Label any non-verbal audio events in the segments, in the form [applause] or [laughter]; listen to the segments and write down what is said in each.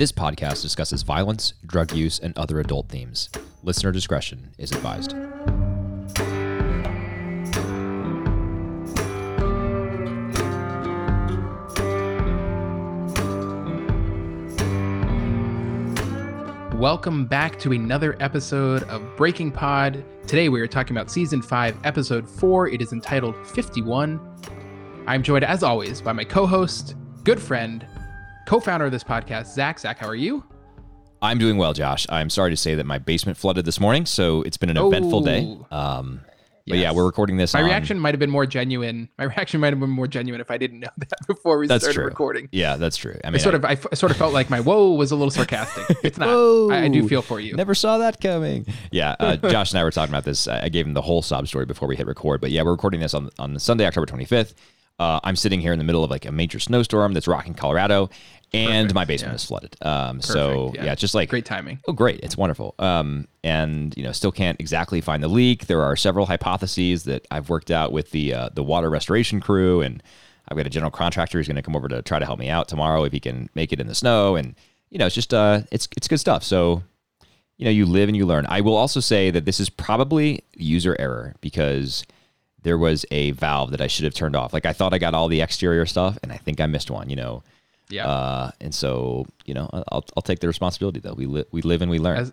This podcast discusses violence, drug use, and other adult themes. Listener discretion is advised. Welcome back to another episode of Breaking Pod. Today we are talking about season 5, episode 4. It is entitled 51. I'm joined, as always, by my co host, good friend, co founder of this podcast, Zach. Zach, how are you? I'm doing well, Josh. I'm sorry to say that my basement flooded this morning, so it's been an eventful day. Oh. Um, but yeah, we're recording this. My on- reaction might have been more genuine. My [laughs] reaction might have been more genuine if I didn't know [laughs] that before we That's started true. recording. Yeah, that's true. I I mean, sort I of, I, f- sort of felt like my whoa was a little sarcastic. [laughs] It's not. I, I do feel for you. Never saw that coming. Yeah, uh, Josh and I were talking about this. I I gave him the whole sob story before we hit record. But yeah, we're recording this on on Sunday, October 25th. Uh, I'm sitting here in the middle of like a major snowstorm that's rocking Colorado, and Perfect, my basement yeah. is flooded. Um, so Perfect, yeah. it's just like Great timing. Oh, great! It's wonderful. Um, and you know, still can't exactly find the leak. There are several hypotheses that I've worked out with the uh, the water restoration crew, and I've got a general contractor who's going to come over to try to help me out tomorrow if he can make it in the snow. And you know, it's just uh, it's it's good stuff. So you know, you live and you learn. I will also say that this is probably user error because there was a valve that I should have turned off. Like I thought I got all the exterior stuff, and I think I missed one. You know. Yeah. Uh, and so you know, I'll I'll take the responsibility though. We li- we live and we learn. As-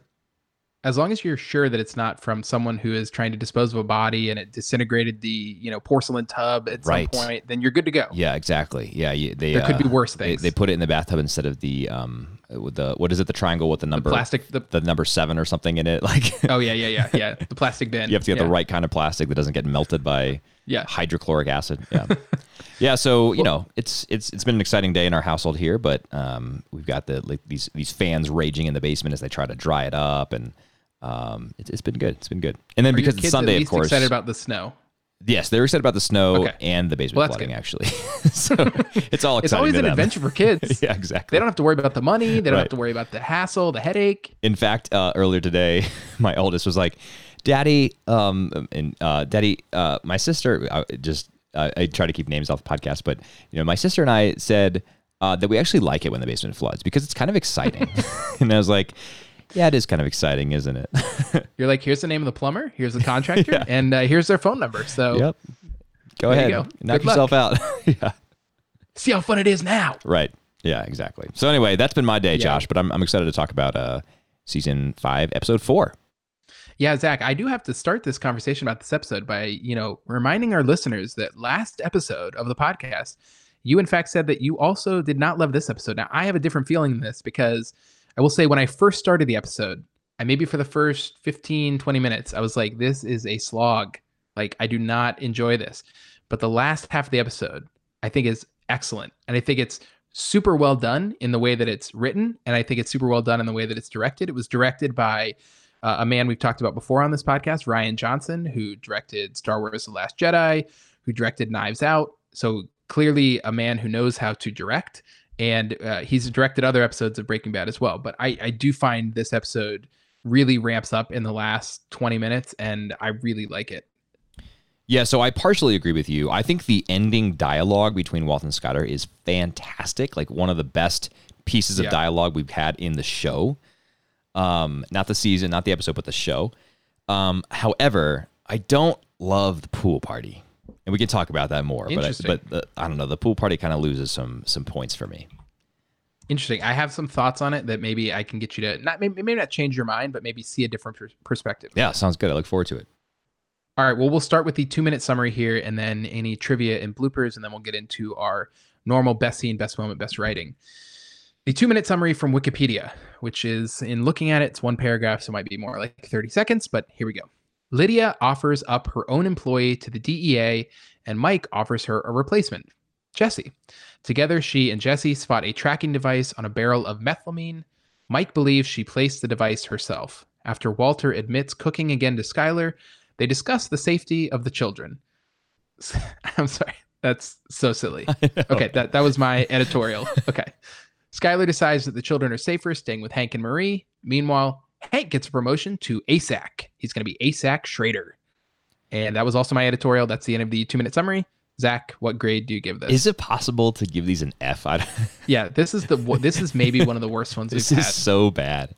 as long as you're sure that it's not from someone who is trying to dispose of a body and it disintegrated the you know porcelain tub at Right. some point, then you're good to go. Yeah, exactly. Yeah, you, they There could uh, be worse They, things. they put it in the bathtub instead of the um the what is it the triangle with the number Plastic. The, the number seven or something in it [laughs] like oh yeah, yeah, yeah, yeah. The plastic bin. [laughs] you have to get yeah. the right kind of plastic that doesn't get melted by Yeah. hydrochloric acid. [laughs] Yeah, yeah. So you know it's it's it's been an exciting day in our household here, but um we've got the like these these fans raging in the basement as they try to dry it up and. Um, it's, it's been good. It's been good, and then Are because it's Sunday, of course. excited about the snow. yes, they're excited about the snow Okay. and the basement Well, flooding. good. Actually, [laughs] so [laughs] it's all exciting. It's always an them. adventure for kids. [laughs] yeah, exactly. They don't have to worry about the money. They don't Right. have to worry about the hassle, the headache. In fact, uh, earlier today, my oldest was like, "Daddy, um, and uh, Daddy, uh, my sister." I just uh, I try to keep names off the podcast, but you know, my sister and I said uh, that we actually like it when the basement floods because it's kind of exciting. and I was like, "Yeah, it is kind of exciting, isn't it?" [laughs] You're like, here's the name of the plumber, here's the contractor, [laughs] and uh, here's their phone number. So yep. Go There you ahead, go. knock Good luck. yourself out. [laughs] yeah. see how fun it is now. Right. Yeah. Exactly. So anyway, that's been my day, Yeah. Josh. But I'm I'm excited to talk about uh season five, episode four. Yeah, Zach, I do have to start this conversation about this episode by, you know, reminding our listeners that last episode of the podcast, you in fact said that you also did not love this episode. Now, I have a different feeling in this because I will say when I first started the episode, I maybe for the first 15, 20 minutes, I was like, this is a slog. Like, I do not enjoy this. But the last half of the episode, I think is excellent. And I think it's super well done in the way that it's written. And I think it's super well done in the way that it's directed. It was directed by uh, a man we've talked about before on this podcast, Rian Johnson, who directed Star Wars The Last Jedi, who directed Knives Out. So clearly a man who knows how to direct. And uh, he's directed other episodes of Breaking Bad as well. But I, I do find this episode really ramps up in the last 20 minutes, and I really like it. Yeah, so I partially agree with you. I think the ending dialogue between Walt and Skyler is fantastic. Like one of the best pieces of Yeah. dialogue we've had in the show. Um, not the season, not the episode, but the show. Um, however, I don't love the pool party, and we can talk about that more. But I, but the, I don't know. The pool party kind of loses some some points for me. Interesting. I have some thoughts on it that maybe I can get you to not maybe, maybe not change your mind, but maybe see a different pers- perspective. Yeah, sounds good. I look forward to it. All right. Well, we'll start with the two minute summary here and then any trivia and bloopers, and then we'll get into our normal best scene, best moment, best writing. The two minute summary from Wikipedia, which is in looking at it, it's one paragraph, so it might be more like 30 seconds, but here we go. Lydia offers up her own employee to the DEA, and Mike offers her a replacement, Jesse. Together, she and Jesse spot a tracking device on a barrel of methylamine. Mike believes she placed the device herself. After Walter admits cooking again to Skyler, they discuss the safety of the children. [laughs] I'm sorry. That's so silly. [laughs] Okay, that, that was my editorial. Okay. Skyler decides that the children are safer staying with Hank and Marie. Meanwhile, Hank gets a promotion to ASAC. He's going to be ASAC Schrader. And that was also my editorial. That's the end of the two minute summary. Zach, what grade do you give this? Is it possible to give these an F? I, [laughs] yeah, this is the this is maybe one of the worst ones [laughs] this we've is had. so bad.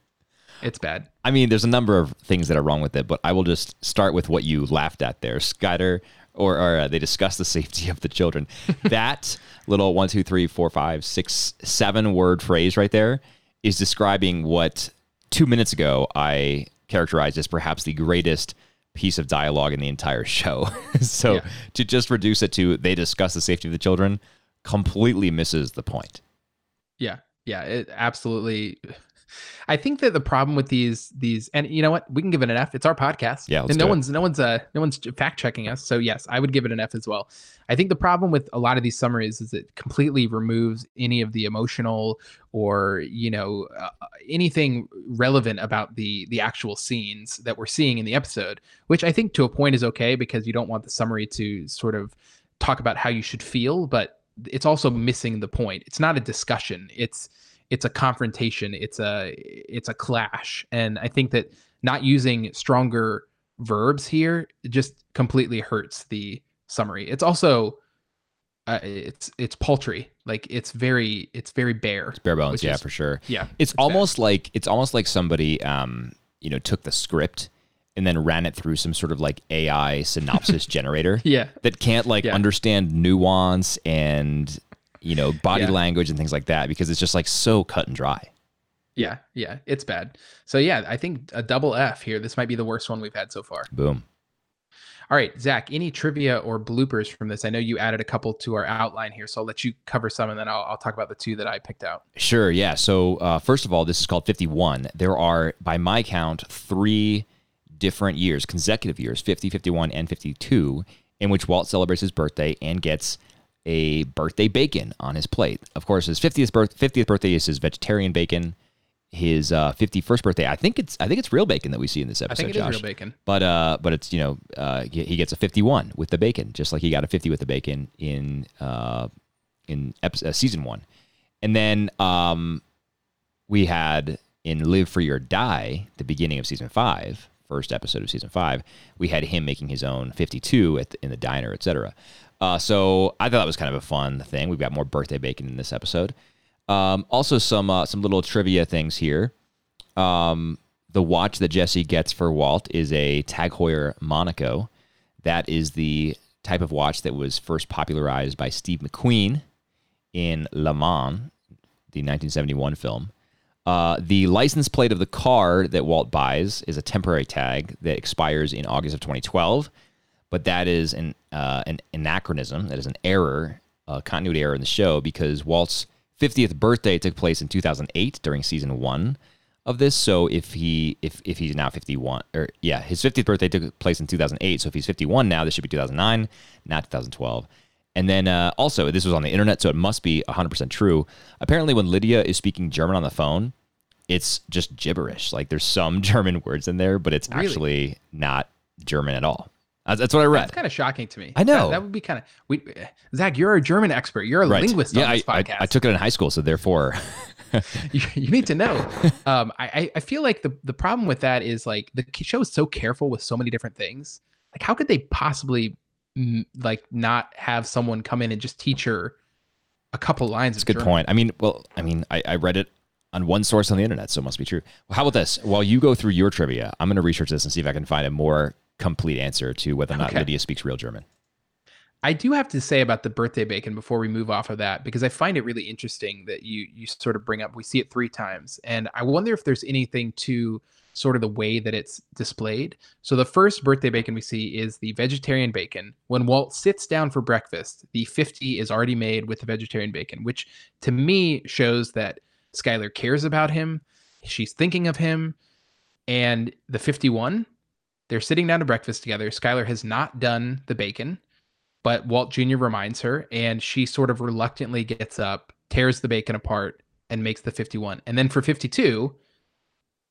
It's bad. I mean, there's a number of things that are wrong with it, but I will just start with what you laughed at there. Skyder, or, or uh, they discuss the safety of the children. [laughs] that little one, two, three, four, five, six, seven word phrase right there is describing what two minutes ago I characterized as perhaps the greatest piece of dialogue in the entire show. [laughs] so Yeah. to just reduce it to they discuss the safety of the children completely misses the point. Yeah, yeah, it absolutely. I think that the problem with these these and you know what we can give it an F. It's our podcast. Yeah, and no do it. one's no one's uh no one's fact checking us. So yes, I would give it an F as well. I think the problem with a lot of these summaries is it completely removes any of the emotional or you know uh, anything relevant about the the actual scenes that we're seeing in the episode, which I think to a point is okay because you don't want the summary to sort of talk about how you should feel, but it's also missing the point. It's not a discussion. It's it's a confrontation. It's a it's a clash. And I think that not using stronger verbs here just completely hurts the summary. It's also uh, it's it's paltry. Like it's very it's very bare. Bare bones, yeah, is- for sure. Yeah. It's, bad. almost like it's almost like somebody um, you know, took the script and then ran it through some sort of like AI synopsis [laughs] generator Yeah. that can't like Yeah. understand nuance and you know, body Yeah. language and things like that because it's just like so cut and dry. Yeah. Yeah. It's bad. So yeah, I think a double F here. This might be the worst one we've had so far. Boom. All right, Zach, any trivia or bloopers from this? I know you added a couple to our outline here, so I'll let you cover some and then I'll, I'll talk about the two that I picked out. Sure, yeah. So uh, first of all, this is called 51. There are, by my count, three different years, consecutive years, 50, 51, and 52, in which Walt celebrates his birthday and gets a birthday bacon on his plate. Of course, his 50th, birth, 50th birthday is his vegetarian bacon. His uh, 51st birthday, I think it's I think it's real bacon that we see in this episode. I think it is Josh. real bacon. But uh, but it's you know uh, he he gets a 51 with the bacon, just like he got a 50 with the bacon in uh, in episode, uh, season one, and then um, we had in Live Free or Die, the beginning of season five, first episode of season five, we had him making his own 52 at the, in the diner, etc. Uh, so I thought that was kind of a fun thing. We've got more birthday bacon in this episode. Um, also, some uh, some little trivia things here. Um, the watch that Jesse gets for Walt is a Tag Heuer Monaco. That is the type of watch that was first popularized by Steve McQueen in Le Mans, the 1971 film. Uh, the license plate of the car that Walt buys is a temporary tag that expires in August of 2012, but that is an uh, an anachronism. That is an error, a continuity error in the show because Walt's 50th birthday took place in 2008 during season one of this. So if he if if he's now 51 or yeah, his 50th birthday took place in 2008. So if he's 51 now, this should be 2009, not 2012. And then uh, also, this was on the internet, so it must be 100% true. Apparently, when Lydia is speaking German on the phone, it's just gibberish. Like there's some [laughs] German words in there, but it's Really? actually not German at all. That's, that's what I read. That's kind of shocking to me. I know. That, that would be kind of we. Zach, you're a German expert. You're a Right. linguist yeah, on this I, I, podcast. I took it in high school, so therefore, [laughs] you, you need to know. Um, I I- feel like the the problem with that is like the show is so careful with so many different things. Like, how could they possibly like not have someone come in and just teach her a couple lines? It's of a good German? point. I mean, well, I mean, I, I read it on one source on the internet, so it must be true. Well, how about this? While you go through your trivia, I'm going to research this and see if I can find a more complete answer to whether or not Okay. Lydia speaks real German. I do have to say about the birthday bacon before we move off of that because I find it really interesting that you you sort of bring up. We see it three times, and I wonder if there's anything to sort of the way that it's displayed. So the first birthday bacon we see is the vegetarian bacon. When Walt sits down for breakfast, the 50 is already made with the vegetarian bacon, which to me shows that Skyler cares about him. She's thinking of him, and the 51 they're sitting down to breakfast together. Skyler has not done the bacon, but Walt Jr. reminds her, and she sort of reluctantly gets up, tears the bacon apart, and makes the 51. And then for 52,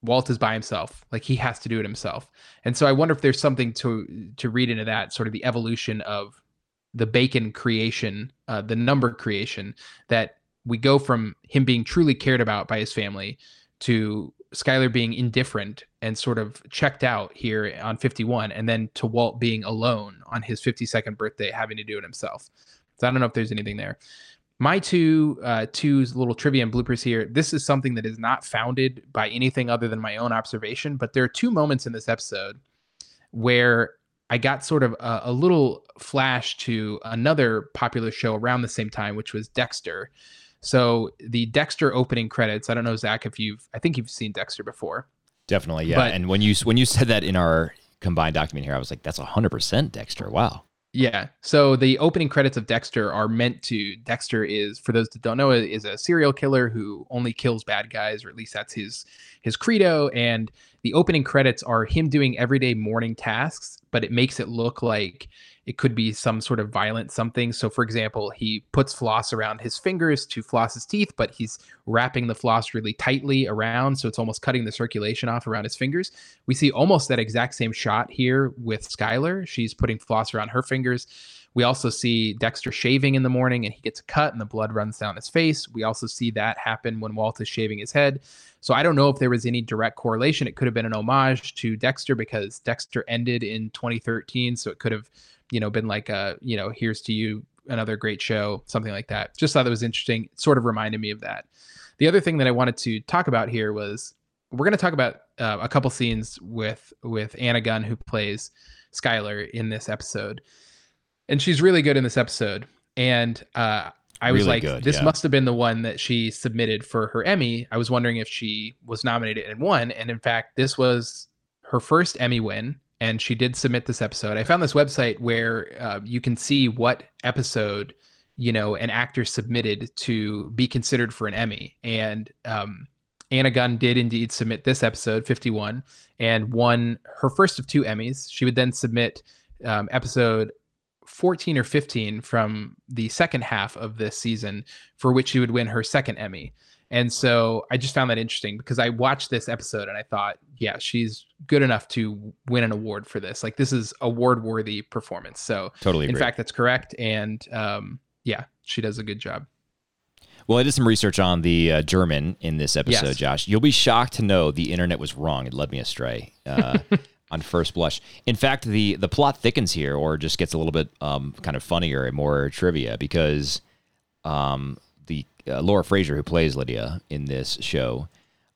Walt is by himself. Like he has to do it himself. And so I wonder if there's something to to read into that, sort of the evolution of the bacon creation, uh, the number creation, that we go from him being truly cared about by his family to Skyler being indifferent and sort of checked out here on 51, and then to Walt being alone on his 52nd birthday, having to do it himself. So I don't know if there's anything there. My two uh, two little trivia and bloopers here. This is something that is not founded by anything other than my own observation, but there are two moments in this episode where I got sort of a, a little flash to another popular show around the same time, which was Dexter. So the Dexter opening credits. I don't know, Zach, if you've. I think you've seen Dexter before. Definitely, yeah. But, and when you when you said that in our combined document here, I was like, that's hundred percent Dexter. Wow. Yeah. So the opening credits of Dexter are meant to. Dexter is, for those that don't know, is a serial killer who only kills bad guys, or at least that's his his credo. And the opening credits are him doing everyday morning tasks, but it makes it look like it could be some sort of violent something. So, for example, he puts floss around his fingers to floss his teeth, but he's wrapping the floss really tightly around. So it's almost cutting the circulation off around his fingers. We see almost that exact same shot here with Skyler. She's putting floss around her fingers. We also see Dexter shaving in the morning and he gets a cut and the blood runs down his face. We also see that happen when Walt is shaving his head. So I don't know if there was any direct correlation. It could have been an homage to Dexter because Dexter ended in 2013. So it could have you know, been like a, you know, here's to you, another great show, something like that. Just thought that was interesting. It sort of reminded me of that. The other thing that I wanted to talk about here was we're going to talk about uh, a couple scenes with with Anna Gunn who plays Skyler in this episode, and she's really good in this episode. And uh, I was really like, good, this yeah. must have been the one that she submitted for her Emmy. I was wondering if she was nominated and won, and in fact, this was her first Emmy win and she did submit this episode. I found this website where uh, you can see what episode you know an actor submitted to be considered for an Emmy, and um, Anna Gunn did indeed submit this episode 51 and won her first of two Emmys. She would then submit um, episode 14 or 15 from the second half of this season, for which she would win her second Emmy. And so I just found that interesting because I watched this episode and I thought, yeah, she's good enough to win an award for this. Like this is award worthy performance. So totally, in fact, that's correct. And um, yeah, she does a good job. Well, I did some research on the uh, German in this episode, yes. Josh. You'll be shocked to know the internet was wrong. It led me astray uh, [laughs] on first blush. In fact, the the plot thickens here, or just gets a little bit um, kind of funnier and more trivia because um, uh, Laura Fraser, who plays Lydia in this show,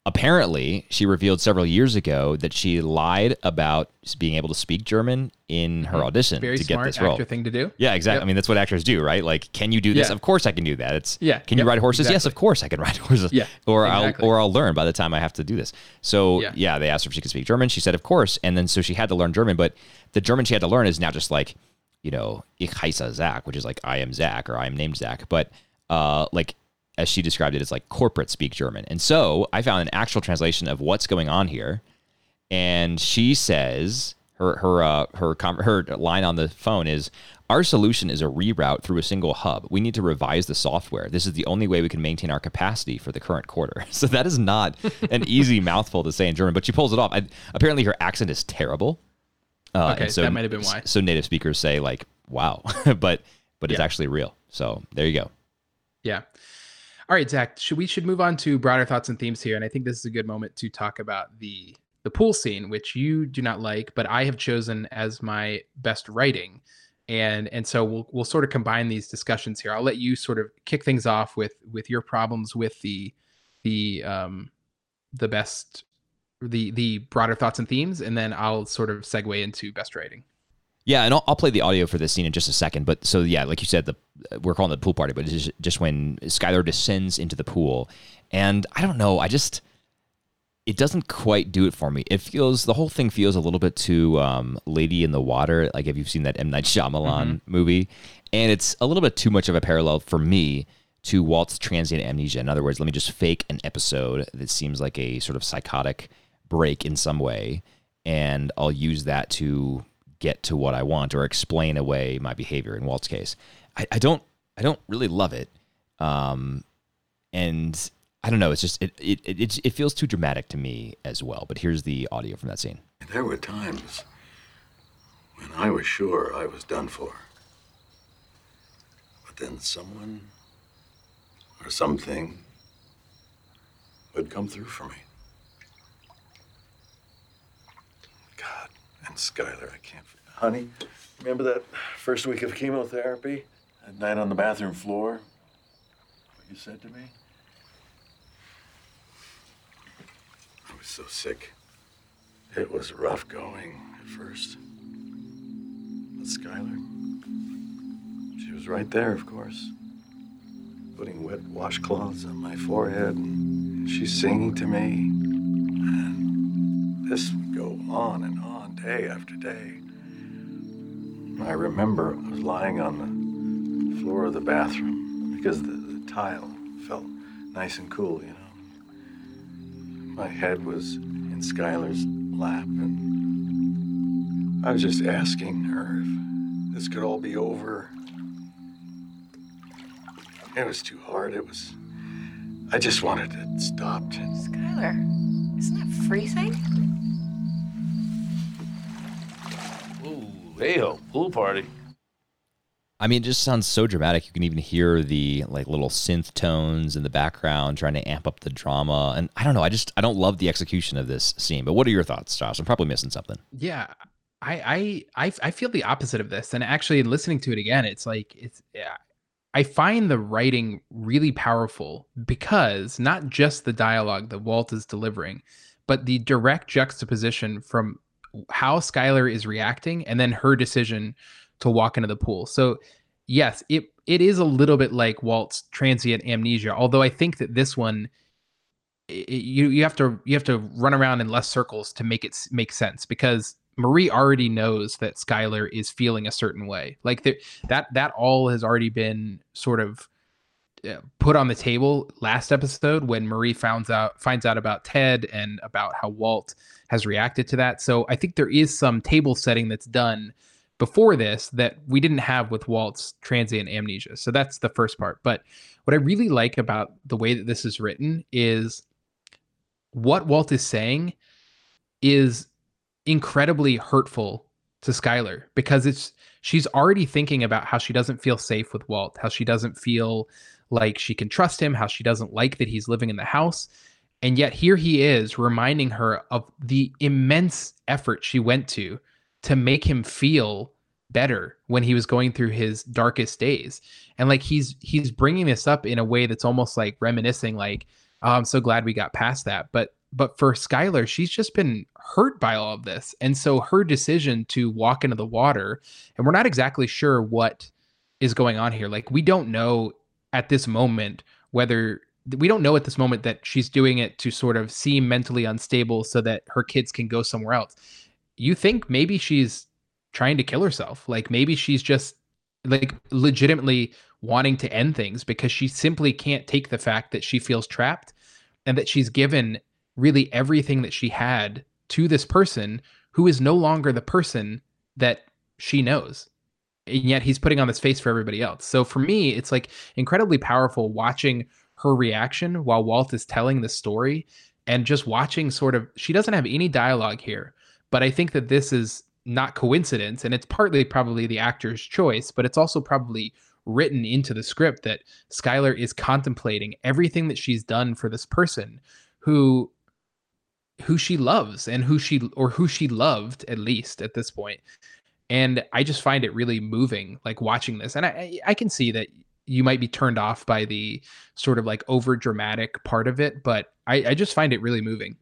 apparently she revealed several years ago that she lied about being able to speak German in her mm-hmm. audition Very to get this role. Actor thing to do. Yeah, exactly. Yep. I mean, that's what actors do, right? Like, can you do this? Yeah. Of course, I can do that. It's yeah. Can yep. you ride horses? Exactly. Yes, of course I can [laughs] ride horses. Yeah, or exactly. I'll or I'll learn by the time I have to do this. So yeah. yeah, they asked her if she could speak German. She said, of course. And then so she had to learn German, but the German she had to learn is now just like, you know, ich heiße Zach, which is like I am Zach or I am named Zach, but uh, like as she described it, as like corporate speak German. And so I found an actual translation of what's going on here. And she says her her uh, her her line on the phone is our solution is a reroute through a single hub. We need to revise the software. This is the only way we can maintain our capacity for the current quarter. [laughs] So that is not an [laughs] easy mouthful to say in German, but she pulls it off. I, apparently, her accent is terrible. Uh, okay, so, that might have been why. So native speakers say like, "Wow," [laughs] but but it's actually real. So there you go. Yeah. All right, Zach, should we should move on to broader thoughts and themes here, and I think this is a good moment to talk about the the pool scene, which you do not like, but I have chosen as my best writing, and and so we'll we'll sort of combine these discussions here. I'll let you sort of kick things off with with your problems with the the um the best the the broader thoughts and themes, and then I'll sort of segue into best writing. Yeah, and I'll, I'll, play the audio for this scene in just a second. But so yeah, like you said, the we're calling it the pool party, but it's just when Skyler descends into the pool, and I don't know, I just it doesn't quite do it for me. It feels the whole thing feels a little bit too um, Lady in the Water, like if you've seen that M Night Shyamalan mm-hmm. movie, and it's a little bit too much of a parallel for me to Walt's transient amnesia. In other words, let me just fake an episode that seems like a sort of psychotic break in some way, and I'll use that to get to what I want or explain away my behavior. In Walt's case, I, I don't I don't really love it, um, and I don't know. It's just it, it it it feels too dramatic to me as well. But here's the audio from that scene. There were times when I was sure I was done for, but then someone or something would come through for me. God and Skyler, I can't Honey, remember that first week of chemotherapy? That night on the bathroom floor? What you said to me? I was so sick. It was rough going at first. But Skyler, she was right there, of course, putting wet washcloths on my forehead, and she's singing to me. And this would go on and on, day after day. I remember I was lying on the floor of the bathroom because the, the tile felt nice and cool, you know. My head was in Skyler's lap, and I was just asking her if this could all be over. It was too hard. It was. I just wanted it stopped. Skyler, isn't that freezing? Ooh, pool party. I mean, it just sounds so dramatic. You can even hear the like little synth tones in the background trying to amp up the drama. And I don't know. I just I don't love the execution of this scene. But what are your thoughts, Josh? I'm probably missing something. Yeah, I I I, I feel the opposite of this, and actually listening to it again, it's like it's yeah. I find the writing really powerful because not just the dialogue that Walt is delivering, but the direct juxtaposition from how Skyler is reacting and then her decision to walk into the pool. So, yes, it it is a little bit like Walt's transient amnesia, although I think that this one it, you you have to you have to run around in less circles to make it make sense because Marie already knows that Skyler is feeling a certain way. Like the, that that all has already been sort of Uh, put on the table last episode when Marie finds out finds out about Ted and about how Walt has reacted to that. So I think there is some table setting that's done before this that we didn't have with Walt's transient amnesia. So that's the first part. But what I really like about the way that this is written is what Walt is saying is incredibly hurtful to Skyler because it's she's already thinking about how she doesn't feel safe with Walt, how she doesn't feel like she can trust him, how she doesn't like that he's living in the house. And yet here he is reminding her of the immense effort she went to to make him feel better when he was going through his darkest days. And like he's he's bringing this up in a way that's almost like reminiscing like oh, I'm so glad we got past that. But but for Skyler, she's just been hurt by all of this. And so her decision to walk into the water, and we're not exactly sure what is going on here. Like we don't know at this moment whether we don't know at this moment that she's doing it to sort of seem mentally unstable so that her kids can go somewhere else. You think maybe she's trying to kill herself. Like maybe she's just like legitimately wanting to end things because she simply can't take the fact that she feels trapped and that she's given really everything that she had to this person who is no longer the person that she knows. And yet he's putting on this face for everybody else. So for me, it's like incredibly powerful watching her reaction while Walt is telling the story and just watching sort of she doesn't have any dialogue here, but I think that this is not coincidence and it's partly probably the actor's choice, but it's also probably written into the script that Skyler is contemplating everything that she's done for this person who who she loves and who she or who she loved at least at this point and i just find it really moving like watching this and i i can see that you might be turned off by the sort of like over dramatic part of it but i i just find it really moving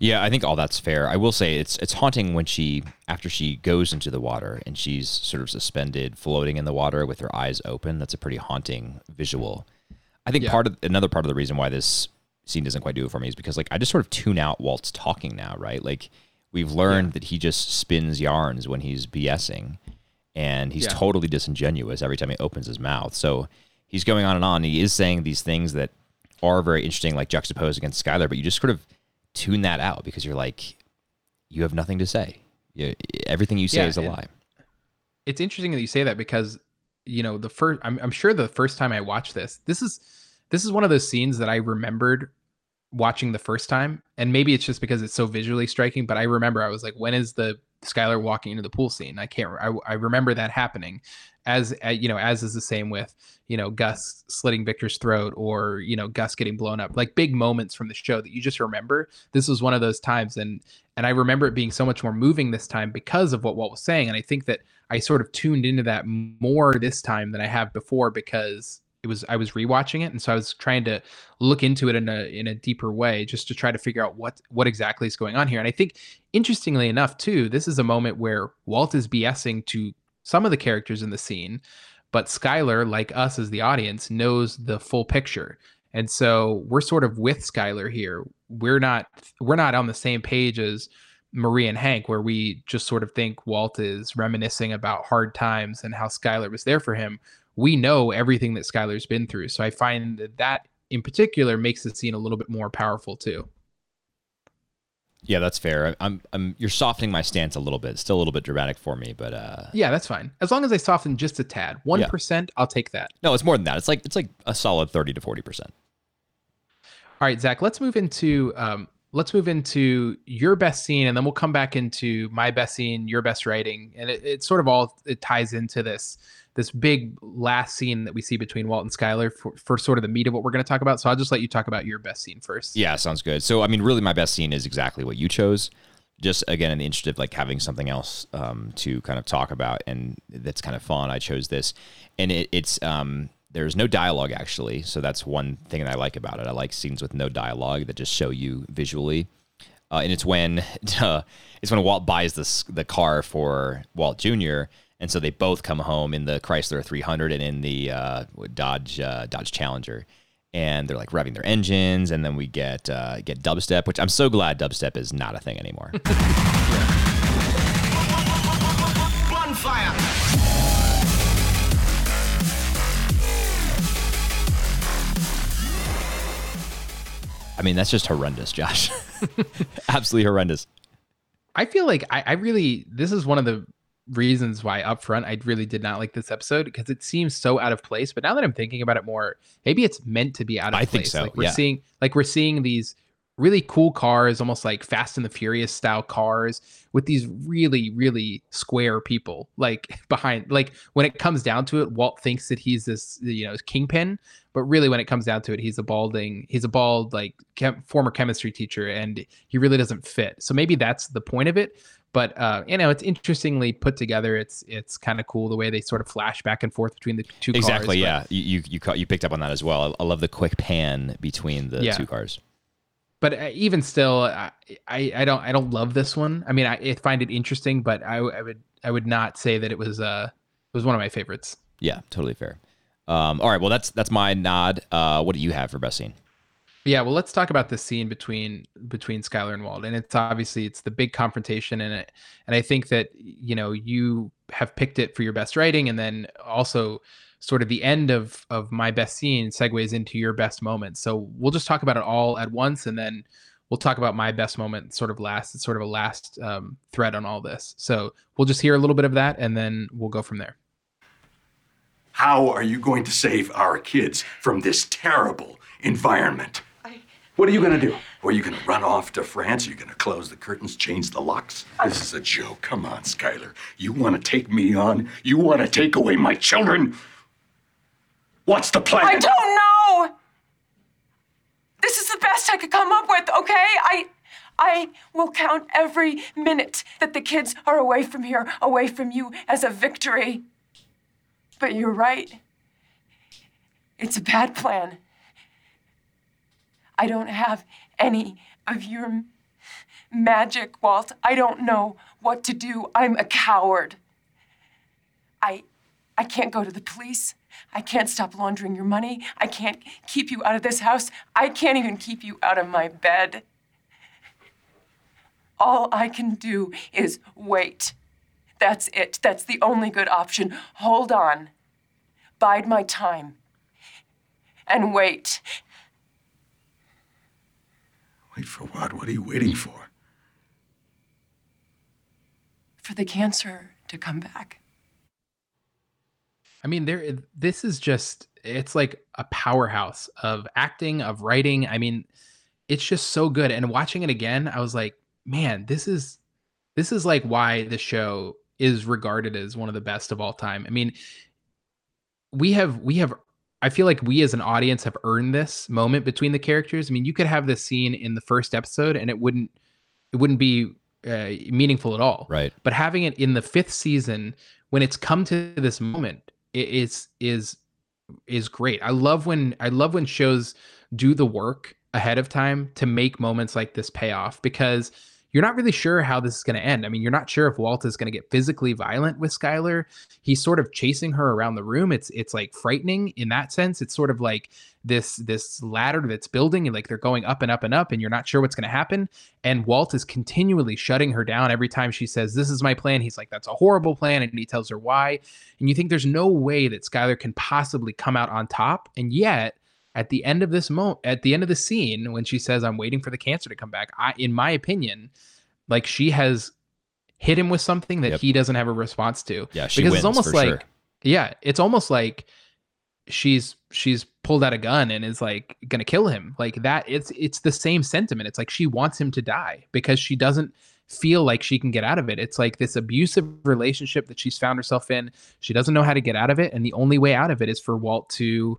Yeah, I think all that's fair. I will say it's it's haunting when she after she goes into the water and she's sort of suspended, floating in the water with her eyes open. That's a pretty haunting visual. I think Yeah. part of another part of the reason why this scene doesn't quite do it for me is because like I just sort of tune out Walt's talking now, right? Like we've learned that he just spins yarns when he's BSing and he's Yeah. totally disingenuous every time he opens his mouth. So he's going on and on. He is saying these things that are very interesting, like juxtaposed against Skyler, but you just sort of tune that out because you're like, you have nothing to say. You, everything you say Yeah, is a lie. it's interesting that you say that because you know the first I'm, I'm sure the first time i watched this this is this is one of those scenes that i remembered watching the first time and maybe it's just because it's so visually striking but i remember i was like when is the Skyler walking into the pool scene. I can't. I, I remember that happening, as uh, you know, as is the same with you know Gus slitting Victor's throat or you know Gus getting blown up. Like big moments from the show that you just remember. This was one of those times, and and I remember it being so much more moving this time because of what Walt was saying. And I think that I sort of tuned into that more this time than I have before because it was I was rewatching it, and so I was trying to look into it in a in a deeper way, just to try to figure out what what exactly is going on here. And I think, interestingly enough, too, this is a moment where Walt is BSing to some of the characters in the scene, but Skyler, like us as the audience, knows the full picture. And so we're sort of with Skyler here. We're not we're not on the same page as Marie and Hank, where we just sort of think Walt is reminiscing about hard times and how Skyler was there for him we know everything that Skyler's been through. So I find that that in particular makes the scene a little bit more powerful too. Yeah, that's fair. I'm, I'm, you're softening my stance a little bit. still a little bit dramatic for me, but uh, yeah, that's fine. As long as I soften just a tad, one yeah. I'll take that. No, it's more than that. It's like it's like a solid thirty to forty percent. All right, Zach. Let's move into um, let's move into your best scene, and then we'll come back into my best scene, your best writing, and it, it sort of all it ties into this this big last scene that we see between Walt and Skylar for, for sort of the meat of what we're going to talk about. So I'll just let you talk about your best scene first. Yeah, sounds good. So I mean, really, my best scene is exactly what you chose. Just again, in the interest of like having something else um, to kind of talk about, and that's kind of fun. I chose this, and it, it's um, there's no dialogue actually, so that's one thing that I like about it. I like scenes with no dialogue that just show you visually. Uh, and it's when [laughs] uh, it's when Walt buys this the car for Walt Jr and so they both come home in the Chrysler 300 and in the uh, Dodge uh, Dodge Challenger, and they're like revving their engines, and then we get uh, get dubstep, which I'm so glad dubstep is not a thing anymore. Bonfire. [laughs] I mean, that's just horrendous, Josh. [laughs] Absolutely horrendous. I feel like I, I, really this is one of the reasons why up front I really did not like this episode because it seems so out of place. But now that I'm thinking about it more, maybe it's meant to be out of I place. Think so. Like we're yeah. seeing like we're seeing these really cool cars, almost like Fast and the Furious style cars with these really, really square people like [laughs] behind. Like when it comes down to it, Walt thinks that he's this, you know, kingpin, but really when it comes down to it, he's a balding, he's a bald like chem- former chemistry teacher, and he really doesn't fit. So maybe that's the point of it but uh, you know it's interestingly put together it's it's kind of cool the way they sort of flash back and forth between the two exactly cars, yeah but, you you you picked up on that as well i, love the quick pan between the yeah. two cars but uh, even still I, I, I don't i don't love this one. I mean i, I find it interesting but I, I would i would not say that it was uh it was one of my favorites. Yeah totally fair. Um all right well that's that's my nod. Uh what do you have for best scene? Yeah, well, let's talk about the scene between between Skyler and Walt, and it's obviously it's the big confrontation in it, and I think that you know you have picked it for your best writing, and then also sort of the end of of my best scene segues into your best moment. So we'll just talk about it all at once, and then we'll talk about my best moment sort of last. It's sort of a last um, thread on all this. So we'll just hear a little bit of that, and then we'll go from there. How are you going to save our kids from this terrible environment? What are you gonna do? Are you gonna run off to France? Are you gonna close the curtains, change the locks? This is a joke. Come on, Skyler. You wanna take me on? You wanna take away my children? What's the plan? I don't know! This is the best I could come up with, okay? I. I will count every minute that the kids are away from here, away from you, as a victory. But you're right. It's a bad plan. I don't have any of your magic, Walt. I don't know what to do. I'm a coward. I I can't go to the police. I can't stop laundering your money. I can't keep you out of this house. I can't even keep you out of my bed. All I can do is wait. That's it. That's the only good option. Hold on. Bide my time. And wait. Wait for what? What are you waiting for? For the cancer to come back. I mean, there. This is just. It's like a powerhouse of acting, of writing. I mean, it's just so good. And watching it again, I was like, man, this is this is like why the show is regarded as one of the best of all time. I mean, we have we have I feel like we as an audience have earned this moment between the characters. I mean, you could have this scene in the first episode and it wouldn't it wouldn't be uh, meaningful at all. Right. But having it in the fifth season, when it's come to this moment, is is is great. I love when I love when shows do the work ahead of time to make moments like this pay off because you're not really sure how this is going to end. I mean, you're not sure if Walt is going to get physically violent with Skyler. He's sort of chasing her around the room. It's it's like frightening in that sense. It's sort of like this this ladder that's building and like they're going up and up and up and you're not sure what's going to happen. And Walt is continually shutting her down every time she says, "This is my plan." He's like, "That's a horrible plan," and he tells her why. And you think there's no way that Skyler can possibly come out on top, and yet at the end of this moment at the end of the scene when she says i'm waiting for the cancer to come back i in my opinion like she has hit him with something that Yep. he doesn't have a response to. Yeah, she because wins it's almost for like sure. yeah it's almost like she's she's pulled out a gun and is like gonna kill him. Like that it's it's the same sentiment. It's like she wants him to die because she doesn't feel like she can get out of it. It's like this abusive relationship that she's found herself in. She doesn't know how to get out of it and the only way out of it is for walt to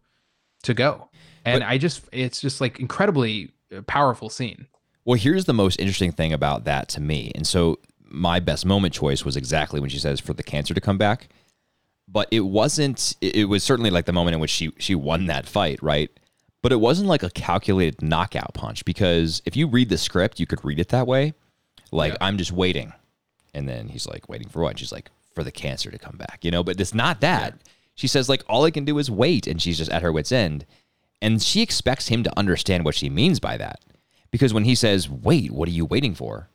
to go and But- i just it's just like incredibly uh, powerful scene Well, here's the most interesting thing about that to me. And so my best moment choice was exactly when she says for the cancer to come back. But it wasn't it was certainly like the moment in which she she won that fight, right? But it wasn't like a calculated knockout punch because if you read the script, you could read it that way. Like Yeah. I'm just waiting. And then he's like, waiting for what? And she's like, for the cancer to come back, you know, but it's not that. She says, like, all I can do is wait. And she's just at her wits' end. And she expects him to understand what she means by that. Because when he says, wait, what are you waiting for?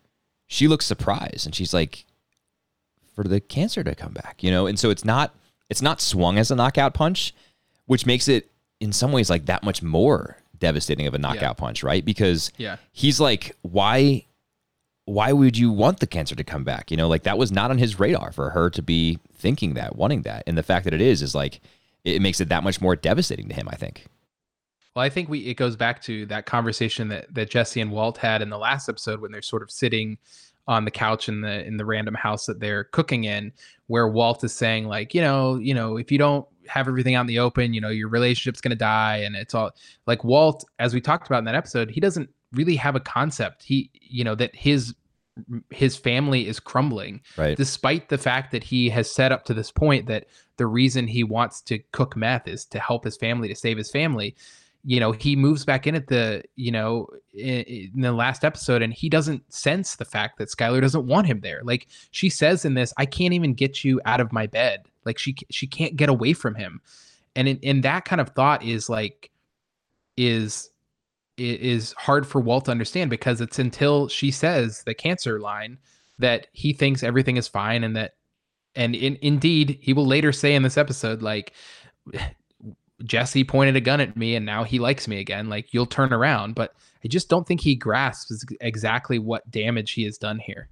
She looks surprised and she's like, for the cancer to come back, you know? And so it's not it's not swung as a knockout punch, which makes it in some ways like that much more devastating of a knockout punch, right? Because Yeah. he's like, why why would you want the cancer to come back? You know, like that was not on his radar for her to be thinking that, wanting that. And the fact that it is is like it makes it that much more devastating to him, I think. Well, I think we it goes back to that conversation that that Jesse and Walt had in the last episode when they're sort of sitting on the couch in the in the random house that they're cooking in, where Walt is saying like, you know, you know, if you don't have everything out in the open, you know, your relationship's gonna die, and it's all like Walt, as we talked about in that episode, he doesn't really have a concept. He, you know, that his his family is crumbling Right. despite the fact that he has set up to this point that the reason he wants to cook meth is to help his family to save his family. You know he moves back in at the you know in, in the last episode and he doesn't sense the fact that skyler doesn't want him there. Like she says in this i can't even get you out of my bed. Like she she can't get away from him. And in, in that kind of thought is like is is hard for Walt to understand because it's until she says the cancer line that he thinks everything is fine and that and in, indeed he will later say in this episode like Jesse pointed a gun at me and now he likes me again like you'll turn around but I just don't think he grasps exactly what damage he has done here.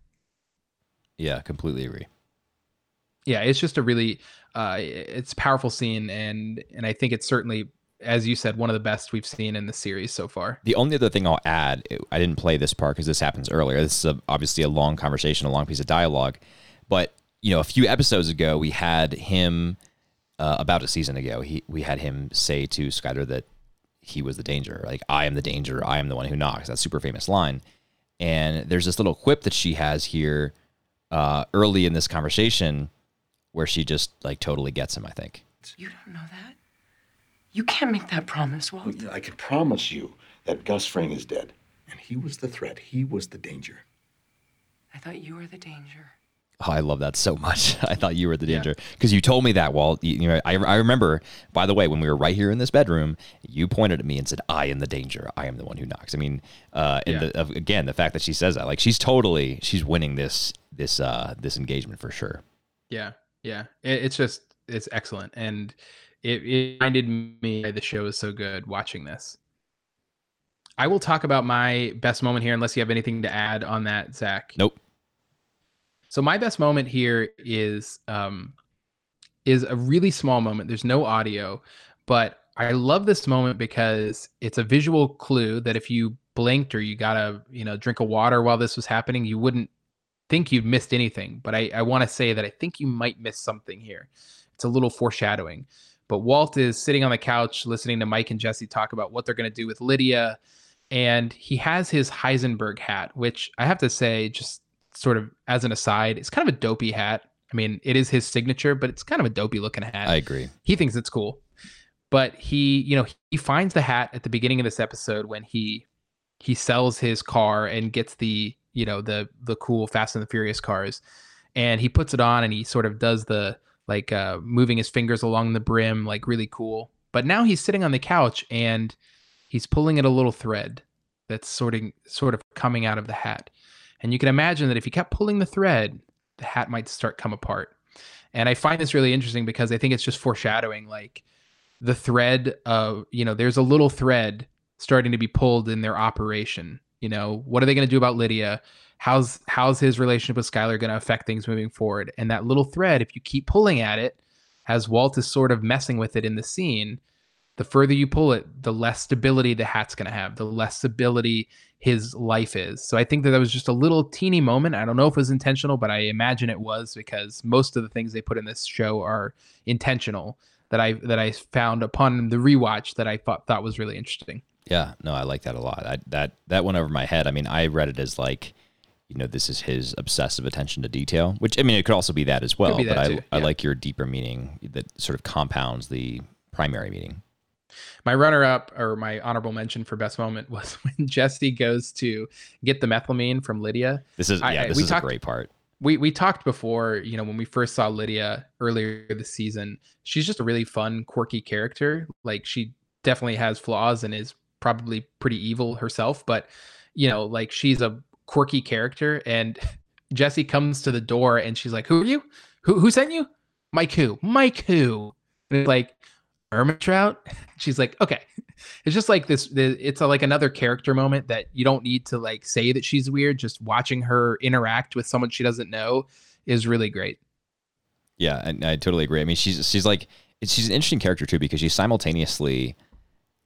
Yeah, completely agree. Yeah, it's just a really uh it's powerful scene and and I think it's certainly as you said one of the best we've seen in the series so far. The only other thing I'll add, I didn't play this part because this happens earlier. This is a, obviously a long conversation, a long piece of dialogue. But you know, a few episodes ago, we had him uh, about a season ago. He we had him say to Skyler that he was the danger. Like I am the danger. I am the one who knocks. That super famous line. And there's this little quip that she has here uh, early in this conversation where she just like totally gets him. I think. You don't know that? You can't make that promise, Walt. I can promise you that Gus Fring is dead. And he was the threat. He was the danger. I thought you were the danger. Oh, I love that so much. [laughs] I thought you were the danger because you told me that, Walt. You, you know, I, I remember, by the way, when we were right here in this bedroom, you pointed at me and said, "I am the danger. I am the one who knocks." I mean, uh, and Yeah. the, of- again, the fact that she says that, like, she's totally she's winning this this uh this engagement for sure. Yeah, yeah. It, it's just it's excellent, and it, it reminded me why the show is so good watching this. I will talk about my best moment here, unless you have anything to add on that, Zach. Nope. So my best moment here is um is a really small moment. There's no audio, but I love this moment because it's a visual clue that if you blinked or you got a you know drink of water while this was happening, you wouldn't think you'd missed anything, but I, I want to say that I think you might miss something here. It's a little foreshadowing. But Walt is sitting on the couch listening to Mike and Jesse talk about what they're going to do with Lydia. And he has his Heisenberg hat, which I have to say, just sort of as an aside, it's kind of a dopey hat. I mean, it is his signature, but it's kind of a dopey looking hat. I agree. He thinks it's cool. But he, you know, he finds the hat at the beginning of this episode when he he sells his car and gets the, you know, the the cool Fast and the Furious cars. And he puts it on and he sort of does the like uh moving his fingers along the brim, like really cool. But now he's sitting on the couch and he's pulling at a little thread that's sort of sort of coming out of the hat. And you can imagine that if he kept pulling the thread, the hat might start come apart. And I find this really interesting because I think it's just foreshadowing like the thread of, you know, there's a little thread starting to be pulled in their operation. You know, what are they going to do about Lydia? How's how's his relationship with Skyler going to affect things moving forward? And that little thread, if you keep pulling at it, as Walt is sort of messing with it in the scene, the further you pull it, the less stability the hat's going to have, the less stability his life is. So I think that that was just a little teeny moment. I don't know if it was intentional, but I imagine it was because most of the things they put in this show are intentional that I that I found upon the rewatch that I thought thought was really interesting. Yeah, no, I like that a lot. I, that that went over my head. I mean, I read it as like, you know, this is his obsessive attention to detail, which I mean, it could also be that as well. be but I too, I like your deeper meaning that sort of compounds the primary meaning. My runner up or my honorable mention for best moment [laughs] was when Jesse goes to get the methylamine from Lydia. This is yeah, I- this we is talked- a great part. we we talked before, you know, when we first saw Lydia earlier this season. She's just a really fun, quirky character. Like she definitely has flaws and is probably pretty evil herself, but you know, like she's a quirky character. And [laughs] Jesse comes to the door and she's like, "Who are you? Who who sent you? Mike who? Mike who?" And it's like, "Ehrmantraut." [laughs] She's like, "Okay." [laughs] It's just like this. It's a, like another character moment that you don't need to like say that she's weird. Just watching her interact with someone she doesn't know is really great. Yeah, and I totally agree. I mean, she's she's like she's an interesting character too because she's simultaneously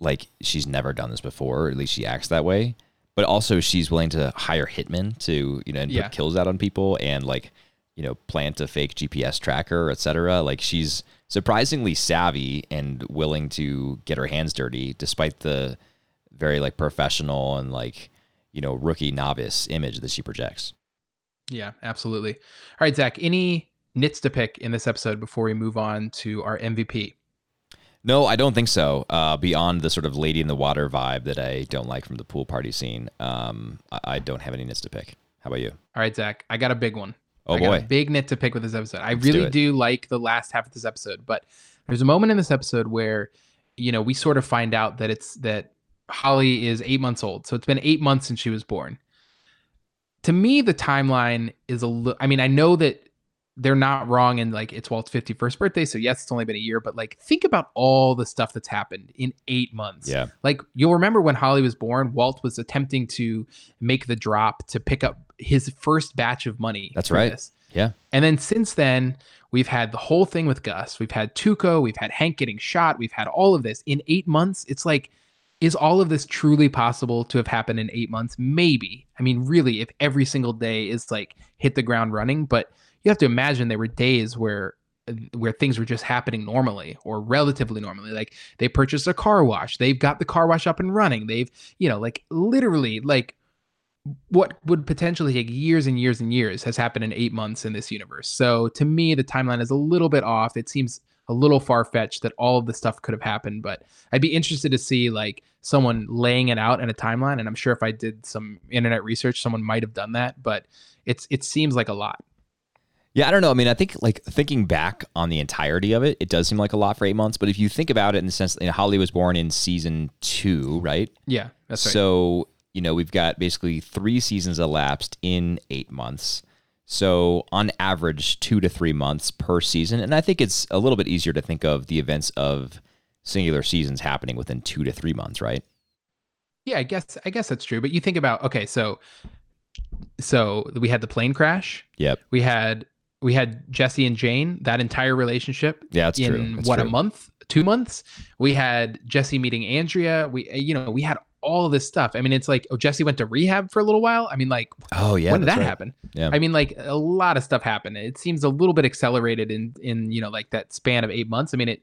like she's never done this before, or at least she acts that way. But also, she's willing to hire hitmen to you know and Yeah. put kills out on people and like you know plant a fake GPS tracker, etc. Like she's surprisingly savvy and willing to get her hands dirty, despite the very like professional and like you know rookie novice image that she projects. Yeah, absolutely. All right, Zach. Any nits to pick in this episode before we move on to our MVP? No, I don't think so. Uh, beyond the sort of lady in the water vibe that I don't like from the pool party scene, um, I, I don't have any nits to pick. How about you? All right, Zach. I got a big one. Oh I got a boy, big nit to pick with this episode. I Let's really it. do, like the last half of this episode, but there's a moment in this episode where, you know, we sort of find out that it's that Holly is eight months old. So it's been eight months since she was born. To me, the timeline is a little. I mean, I know that they're not wrong and like it's Walt's 51st birthday. So yes, it's only been a year, but like think about all the stuff that's happened in eight months. yeah, Like you'll remember when Holly was born, Walt was attempting to make the drop to pick up his first batch of money. That's right. this. yeah, And then since then, we've had the whole thing with Gus. We've had Tuco. We've had Hank getting shot. We've had all of this in eight months. It's like, is all of this truly possible to have happened in eight months? Maybe. I mean, really, if every single day is like hit the ground running, but you have to imagine there were days where where things were just happening normally or relatively normally like they purchased a car wash they've got the car wash up and running they've you know like literally like what would potentially take years and years and years has happened in eight months in this universe. So to me, the timeline is a little bit off. It seems a little far fetched that all of this stuff could have happened, but I'd be interested to see like someone laying it out in a timeline. And I'm sure if I did some internet research, someone might have done that, but it's it seems like a lot. Yeah. I don't know. I mean, I think like thinking back on the entirety of it, it does seem like a lot for eight months. But if you think about it in the sense, that you know, Holly was born in season two, right? Yeah, that's right. So, you know, we've got basically three seasons elapsed in eight months. So, on average, two to three months per season. And I think it's a little bit easier to think of the events of singular seasons happening within two to three months, right? Yeah, I guess I guess that's true. But you think about okay, so so we had the plane crash. Yep. We had we had Jesse and Jane, that entire relationship Yeah, that's in true. That's what a month, two months. We had Jesse meeting Andrea. We you know we had all this stuff. I mean, it's like, oh, Jesse went to rehab for a little while. I mean, like, Oh yeah. when did that right. happen? Yeah. I mean, like a lot of stuff happened. It seems a little bit accelerated in in you know like that span of eight months. I mean, it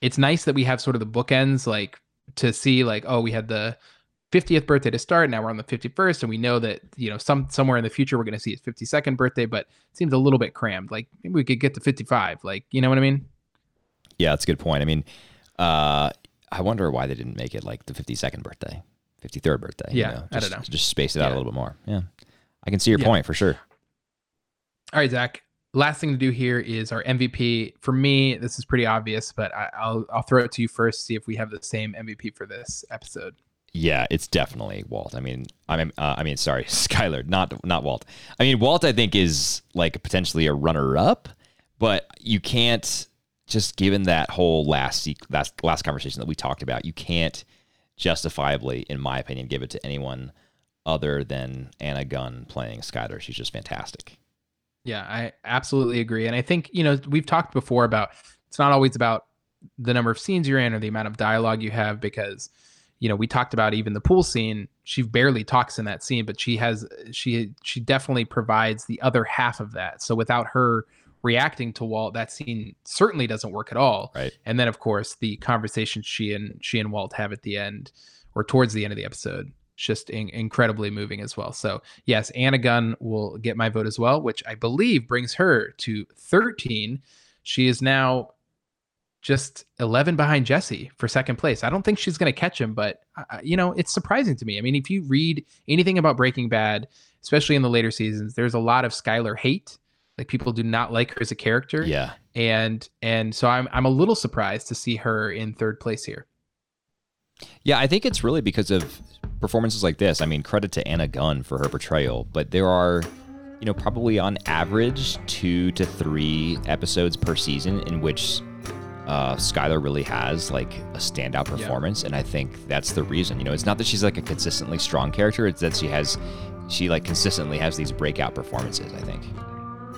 it's nice that we have sort of the bookends, like to see like oh, we had the 50th birthday to start. Now we're on the 51st, and we know that you know some somewhere in the future we're going to see his 52nd birthday, but it seems a little bit crammed. Like maybe we could get to 55. Like you know what I mean? Yeah, that's a good point. I mean, uh, I wonder why they didn't make it like the 52nd birthday, 53rd birthday. you Yeah, know, I don't just, know. Just space it out Yeah. a little bit more. Yeah. I can see your Yeah. point for sure. All right, Zach. Last thing to do here is our MVP. For me, this is pretty obvious, but I, I'll I'll throw it to you first. See if we have the same MVP for this episode. Yeah, it's definitely Walt. I mean, I mean, uh, I mean, sorry, [laughs] Skyler, not not Walt. I mean, Walt, I think is like potentially a runner-up, but you can't just given that whole last last last conversation that we talked about, you can't justifiably, in my opinion, give it to anyone other than Anna Gunn playing Skyler. She's just fantastic. Yeah, I absolutely agree. And I think, you know, we've talked before about it's not always about the number of scenes you're in or the amount of dialogue you have because, you know, we talked about even the pool scene. She barely talks in that scene, but she has she she definitely provides the other half of that. So without her reacting to Walt, that scene certainly doesn't work at all. Right. And then of course the conversation she and she and Walt have at the end or towards the end of the episode just in- incredibly moving as well. So yes, Anna Gunn will get my vote as well, which I believe brings her to 13. She is now just 11 behind Jesse for second place. I don't think she's going to catch him, but uh, you know, it's surprising to me. I mean, if you read anything about Breaking Bad, especially in the later seasons, there's a lot of Skyler hate. Like people do not like her as a character. Yeah. And and so I'm I'm a little surprised to see her in third place here. Yeah, I think it's really because of performances like this. I mean, credit to Anna Gunn for her portrayal, but there are, you know, probably on average two to three episodes per season in which uh, Skyler really has like a standout performance, and I think that's the reason. You know, it's not that she's like a consistently strong character; it's that she has, she like consistently has these breakout performances. I think.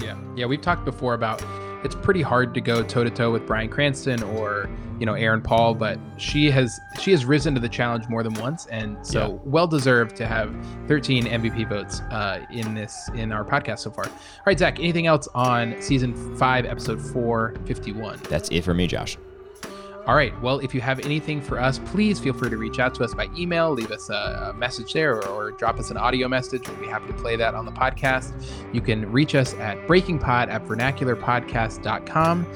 Yeah. Yeah, we've talked before about it's pretty hard to go toe to toe with Bryan Cranston or, you know, Aaron Paul, but she has she has risen to the challenge more than once and so Yeah. well deserved to have 13 MVP votes uh, in this in our podcast so far. All right, Zach, anything else on season 5 episode 451? That's it for me, Josh. All right. Well, if you have anything for us, please feel free to reach out to us by email, leave us a, a message there, or, or drop us an audio message. We'll be happy to play that on the podcast. You can reach us at breakingpod at vernacularpodcast.com.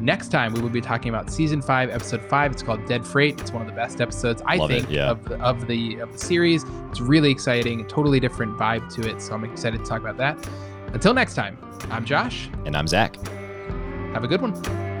Next time, we will be talking about season five, episode five. It's called Dead Freight. It's one of the best episodes, I Love it, think, yeah. of, the, of the of the series. It's really exciting, totally different vibe to it. So I'm excited to talk about that. Until next time, I'm Josh. And I'm Zach. Have a good one.